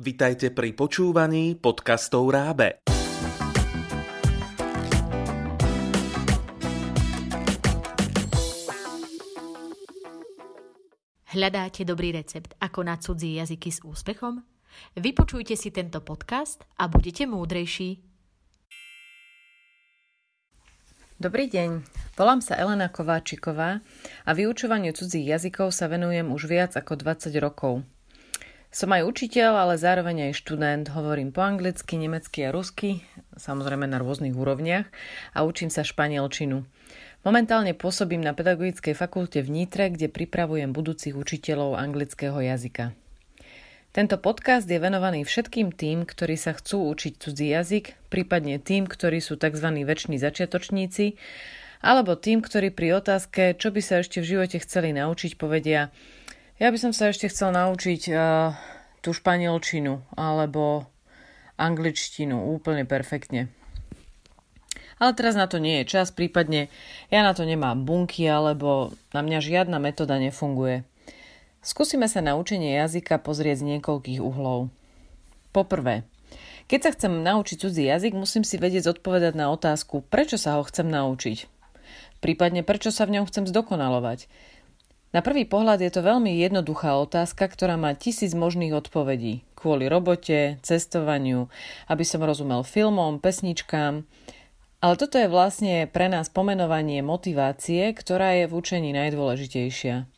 Vitajte pri počúvaní podcastov Rábe. Hľadáte dobrý recept, ako na cudzí jazyky s úspechom? Vypočujte si tento podcast a budete múdrejší. Dobrý deň, volám sa Elena Kováčiková a vyučovaniu cudzích jazykov sa venujem už viac ako 20 rokov. Som aj učiteľ, ale zároveň aj študent. Hovorím po anglicky, nemecky a rusky, samozrejme na rôznych úrovniach a učím sa španielčinu. Momentálne pôsobím na Pedagogickej fakulte v Nitre, kde pripravujem budúcich učiteľov anglického jazyka. Tento podcast je venovaný všetkým tým, ktorí sa chcú učiť cudzí jazyk, prípadne tým, ktorí sú tzv. väčší začiatočníci, alebo tým, ktorí pri otázke, čo by sa ešte v živote chceli naučiť, povedia ja by som sa ešte chcel naučiť uh, tú španielčinu alebo angličtinu úplne perfektne. Ale teraz na to nie je čas, prípadne ja na to nemám bunky, alebo na mňa žiadna metóda nefunguje. Skúsime sa na učenie jazyka pozrieť z niekoľkých uhlov. Poprvé, keď sa chcem naučiť cudzí jazyk, musím si vedieť zodpovedať na otázku, prečo sa ho chcem naučiť. Prípadne prečo sa v ňom chcem zdokonalovať. Na prvý pohľad je to veľmi jednoduchá otázka, ktorá má tisíc možných odpovedí. Kvôli robote, cestovaniu, aby som rozumel filmom, pesničkám, ale toto je vlastne pre nás pomenovanie motivácie, ktorá je v učení najdôležitejšia.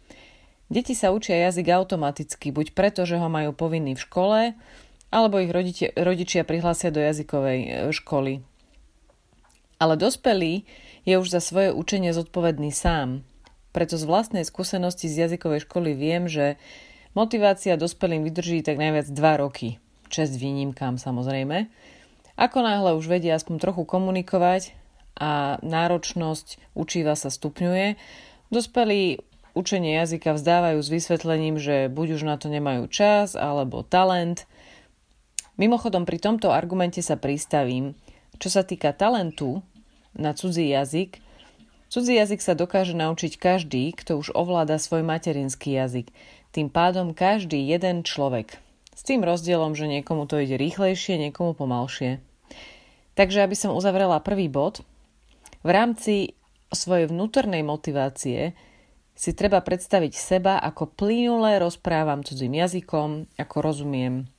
Deti sa učia jazyk automaticky, buď preto, že ho majú povinný v škole, alebo ich rodičia, rodičia prihlásia do jazykovej e, školy. Ale dospelý je už za svoje učenie zodpovedný sám. Preto z vlastnej skúsenosti z jazykovej školy viem, že motivácia dospelým vydrží tak najviac 2 roky. Čest výnimkám samozrejme. Ako náhle už vedia aspoň trochu komunikovať a náročnosť učiva sa stupňuje, dospelí učenie jazyka vzdávajú s vysvetlením, že buď už na to nemajú čas alebo talent. Mimochodom pri tomto argumente sa pristavím. Čo sa týka talentu na cudzí jazyk, cudzí jazyk sa dokáže naučiť každý, kto už ovláda svoj materinský jazyk. Tým pádom každý jeden človek. S tým rozdielom, že niekomu to ide rýchlejšie, niekomu pomalšie. Takže aby som uzavrela prvý bod, v rámci svojej vnútornej motivácie si treba predstaviť seba, ako plynule rozprávam cudzím jazykom, ako rozumiem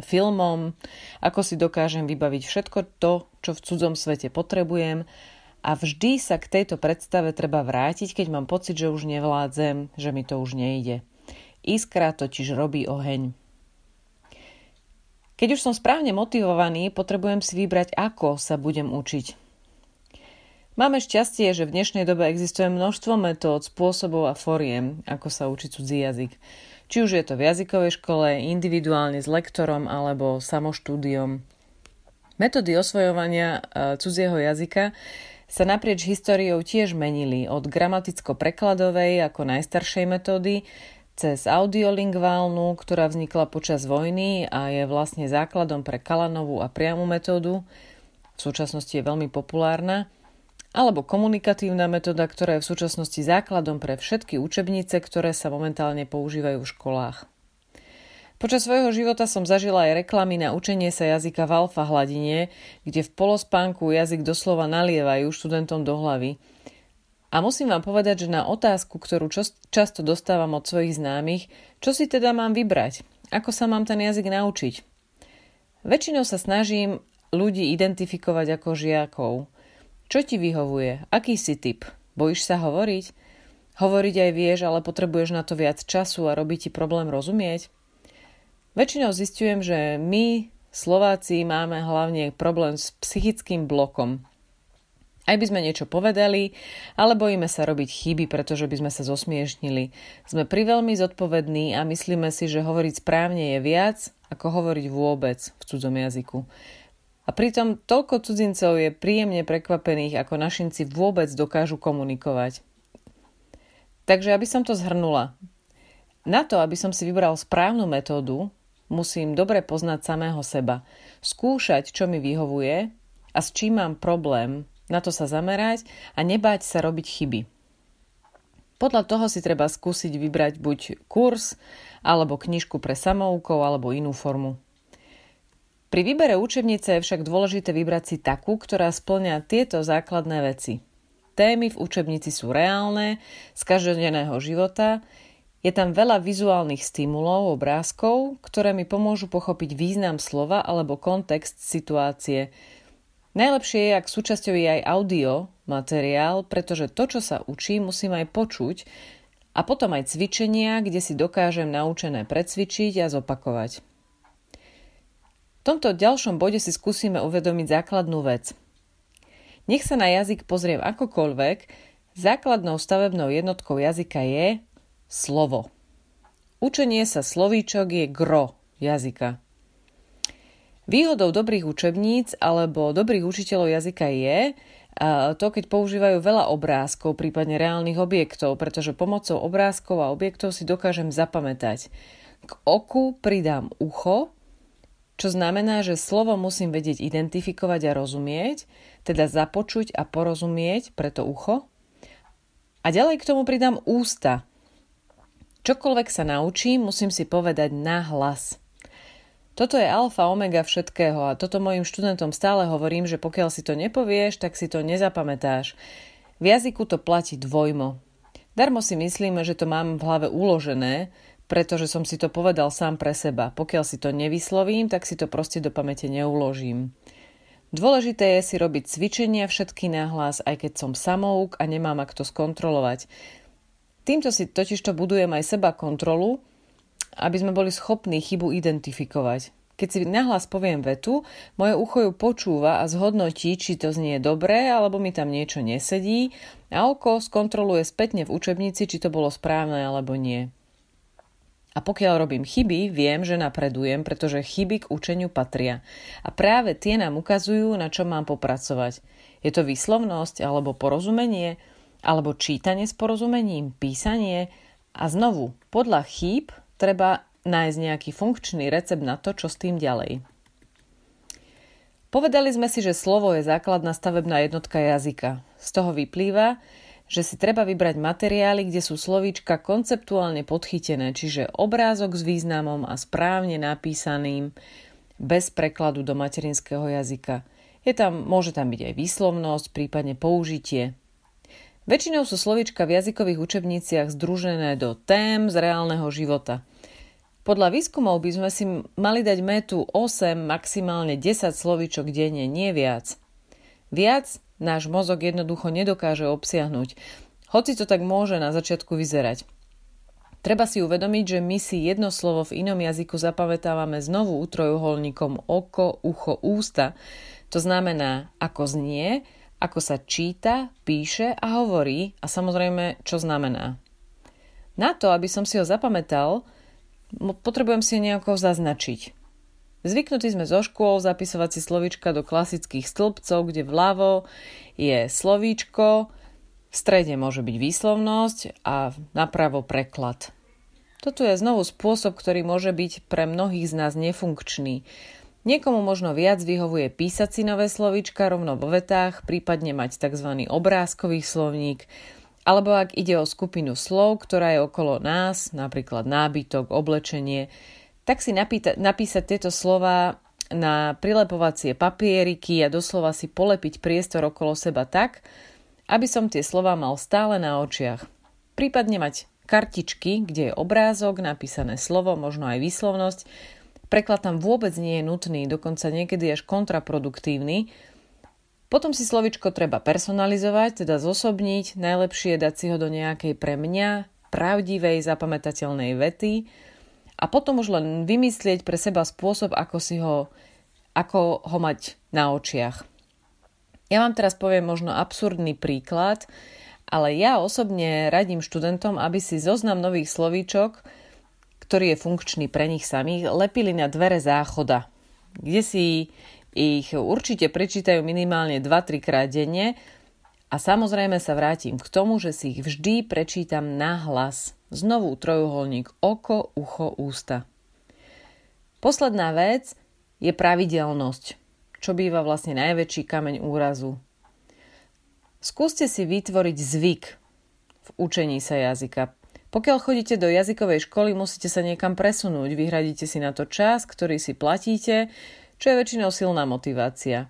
filmom, ako si dokážem vybaviť všetko to, čo v cudzom svete potrebujem a vždy sa k tejto predstave treba vrátiť, keď mám pocit, že už nevládzem, že mi to už nejde. Iskra totiž robí oheň. Keď už som správne motivovaný, potrebujem si vybrať, ako sa budem učiť. Máme šťastie, že v dnešnej dobe existuje množstvo metód, spôsobov a foriem, ako sa učiť cudzí jazyk. Či už je to v jazykovej škole, individuálne s lektorom alebo samoštúdiom. Metódy osvojovania e, cudzieho jazyka sa naprieč históriou tiež menili od gramaticko-prekladovej ako najstaršej metódy cez audiolingválnu, ktorá vznikla počas vojny a je vlastne základom pre Kalanovú a priamu metódu, v súčasnosti je veľmi populárna, alebo komunikatívna metóda, ktorá je v súčasnosti základom pre všetky učebnice, ktoré sa momentálne používajú v školách. Počas svojho života som zažila aj reklamy na učenie sa jazyka v alfa hladine, kde v polospánku jazyk doslova nalievajú študentom do hlavy – a musím vám povedať, že na otázku, ktorú často dostávam od svojich známych, čo si teda mám vybrať? Ako sa mám ten jazyk naučiť? Väčšinou sa snažím ľudí identifikovať ako žiakov. Čo ti vyhovuje? Aký si typ? Bojíš sa hovoriť? Hovoriť aj vieš, ale potrebuješ na to viac času a robí ti problém rozumieť? Väčšinou zistujem, že my, Slováci, máme hlavne problém s psychickým blokom. Aj by sme niečo povedali, ale bojíme sa robiť chyby, pretože by sme sa zosmiešnili. Sme priveľmi zodpovední a myslíme si, že hovoriť správne je viac, ako hovoriť vôbec v cudzom jazyku. A pritom toľko cudzincov je príjemne prekvapených, ako našinci vôbec dokážu komunikovať. Takže aby som to zhrnula. Na to, aby som si vybral správnu metódu, musím dobre poznať samého seba. Skúšať, čo mi vyhovuje a s čím mám problém, na to sa zamerať a nebáť sa robiť chyby. Podľa toho si treba skúsiť vybrať buď kurz, alebo knižku pre samoukov, alebo inú formu. Pri výbere učebnice je však dôležité vybrať si takú, ktorá splňa tieto základné veci. Témy v učebnici sú reálne, z každodenného života, je tam veľa vizuálnych stimulov, obrázkov, ktoré mi pomôžu pochopiť význam slova alebo kontext situácie. Najlepšie je, ak súčasťou je aj audio materiál, pretože to, čo sa učí, musím aj počuť a potom aj cvičenia, kde si dokážem naučené predsvičiť a zopakovať. V tomto ďalšom bode si skúsime uvedomiť základnú vec. Nech sa na jazyk pozriem akokoľvek, základnou stavebnou jednotkou jazyka je slovo. Učenie sa slovíčok je gro jazyka. Výhodou dobrých učebníc alebo dobrých učiteľov jazyka je to, keď používajú veľa obrázkov, prípadne reálnych objektov, pretože pomocou obrázkov a objektov si dokážem zapamätať. K oku pridám ucho, čo znamená, že slovo musím vedieť identifikovať a rozumieť, teda započuť a porozumieť, preto ucho. A ďalej k tomu pridám ústa, Čokoľvek sa naučím, musím si povedať na hlas. Toto je alfa omega všetkého a toto mojim študentom stále hovorím, že pokiaľ si to nepovieš, tak si to nezapamätáš. V jazyku to platí dvojmo. Darmo si myslíme, že to mám v hlave uložené, pretože som si to povedal sám pre seba. Pokiaľ si to nevyslovím, tak si to proste do pamäte neuložím. Dôležité je si robiť cvičenia všetky nahlas, aj keď som samouk a nemám ak to skontrolovať. Týmto si totižto budujem aj seba kontrolu, aby sme boli schopní chybu identifikovať. Keď si nahlas poviem vetu, moje ucho ju počúva a zhodnotí, či to znie dobre, alebo mi tam niečo nesedí a oko skontroluje spätne v učebnici, či to bolo správne alebo nie. A pokiaľ robím chyby, viem, že napredujem, pretože chyby k učeniu patria. A práve tie nám ukazujú, na čo mám popracovať. Je to výslovnosť alebo porozumenie – alebo čítanie s porozumením, písanie a znovu, podľa chýb treba nájsť nejaký funkčný recept na to, čo s tým ďalej. Povedali sme si, že slovo je základná stavebná jednotka jazyka. Z toho vyplýva, že si treba vybrať materiály, kde sú slovíčka konceptuálne podchytené, čiže obrázok s významom a správne napísaným, bez prekladu do materinského jazyka. Je tam, môže tam byť aj výslovnosť, prípadne použitie. Väčšinou sú slovička v jazykových učebniciach združené do tém z reálneho života. Podľa výskumov by sme si mali dať metu 8, maximálne 10 slovičok denne, nie viac. Viac náš mozog jednoducho nedokáže obsiahnuť, hoci to tak môže na začiatku vyzerať. Treba si uvedomiť, že my si jedno slovo v inom jazyku zapamätávame znovu trojuholníkom oko, ucho, ústa. To znamená, ako znie, ako sa číta, píše a hovorí a samozrejme, čo znamená. Na to, aby som si ho zapamätal, potrebujem si nejako zaznačiť. Zvyknutí sme zo škôl zapisovať si slovíčka do klasických stĺpcov, kde vľavo je slovíčko, v strede môže byť výslovnosť a napravo preklad. Toto je znovu spôsob, ktorý môže byť pre mnohých z nás nefunkčný. Niekomu možno viac vyhovuje písať si nové slovíčka rovno vo vetách, prípadne mať tzv. obrázkový slovník, alebo ak ide o skupinu slov, ktorá je okolo nás, napríklad nábytok, oblečenie, tak si napýta- napísať tieto slova na prilepovacie papieriky a doslova si polepiť priestor okolo seba tak, aby som tie slova mal stále na očiach. Prípadne mať kartičky, kde je obrázok, napísané slovo, možno aj výslovnosť, Preklad tam vôbec nie je nutný, dokonca niekedy až kontraproduktívny. Potom si slovičko treba personalizovať, teda zosobniť, najlepšie dať si ho do nejakej pre mňa pravdivej, zapamätateľnej vety a potom už len vymyslieť pre seba spôsob, ako si ho, ako ho mať na očiach. Ja vám teraz poviem možno absurdný príklad, ale ja osobne radím študentom, aby si zoznam nových slovíčok ktorý je funkčný pre nich samých, lepili na dvere záchoda, kde si ich určite prečítajú minimálne 2-3 krát denne a samozrejme sa vrátim k tomu, že si ich vždy prečítam na hlas. Znovu trojuholník oko, ucho, ústa. Posledná vec je pravidelnosť, čo býva vlastne najväčší kameň úrazu. Skúste si vytvoriť zvyk. v učení sa jazyka. Pokiaľ chodíte do jazykovej školy, musíte sa niekam presunúť, vyhradíte si na to čas, ktorý si platíte, čo je väčšinou silná motivácia.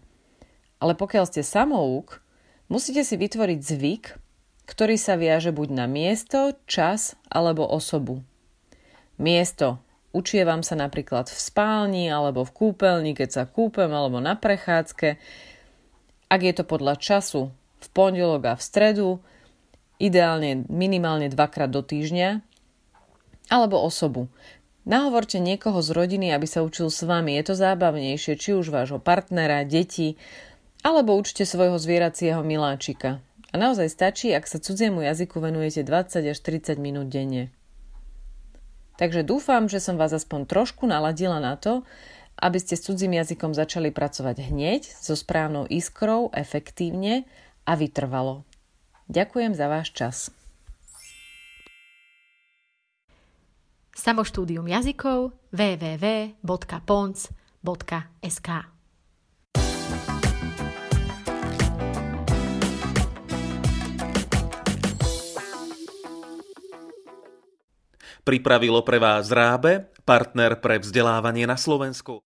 Ale pokiaľ ste samouk, musíte si vytvoriť zvyk, ktorý sa viaže buď na miesto, čas alebo osobu. Miesto. Učievam sa napríklad v spálni alebo v kúpeľni, keď sa kúpem alebo na prechádzke. Ak je to podľa času, v pondelok a v stredu, ideálne minimálne dvakrát do týždňa, alebo osobu. Nahovorte niekoho z rodiny, aby sa učil s vami. Je to zábavnejšie, či už vášho partnera, deti, alebo učte svojho zvieracieho miláčika. A naozaj stačí, ak sa cudziemu jazyku venujete 20 až 30 minút denne. Takže dúfam, že som vás aspoň trošku naladila na to, aby ste s cudzím jazykom začali pracovať hneď, so správnou iskrou, efektívne a vytrvalo. Ďakujem za váš čas. Samoštúdium jazykov www.pons.sk Pripravilo pre vás Rábe, partner pre vzdelávanie na Slovensku.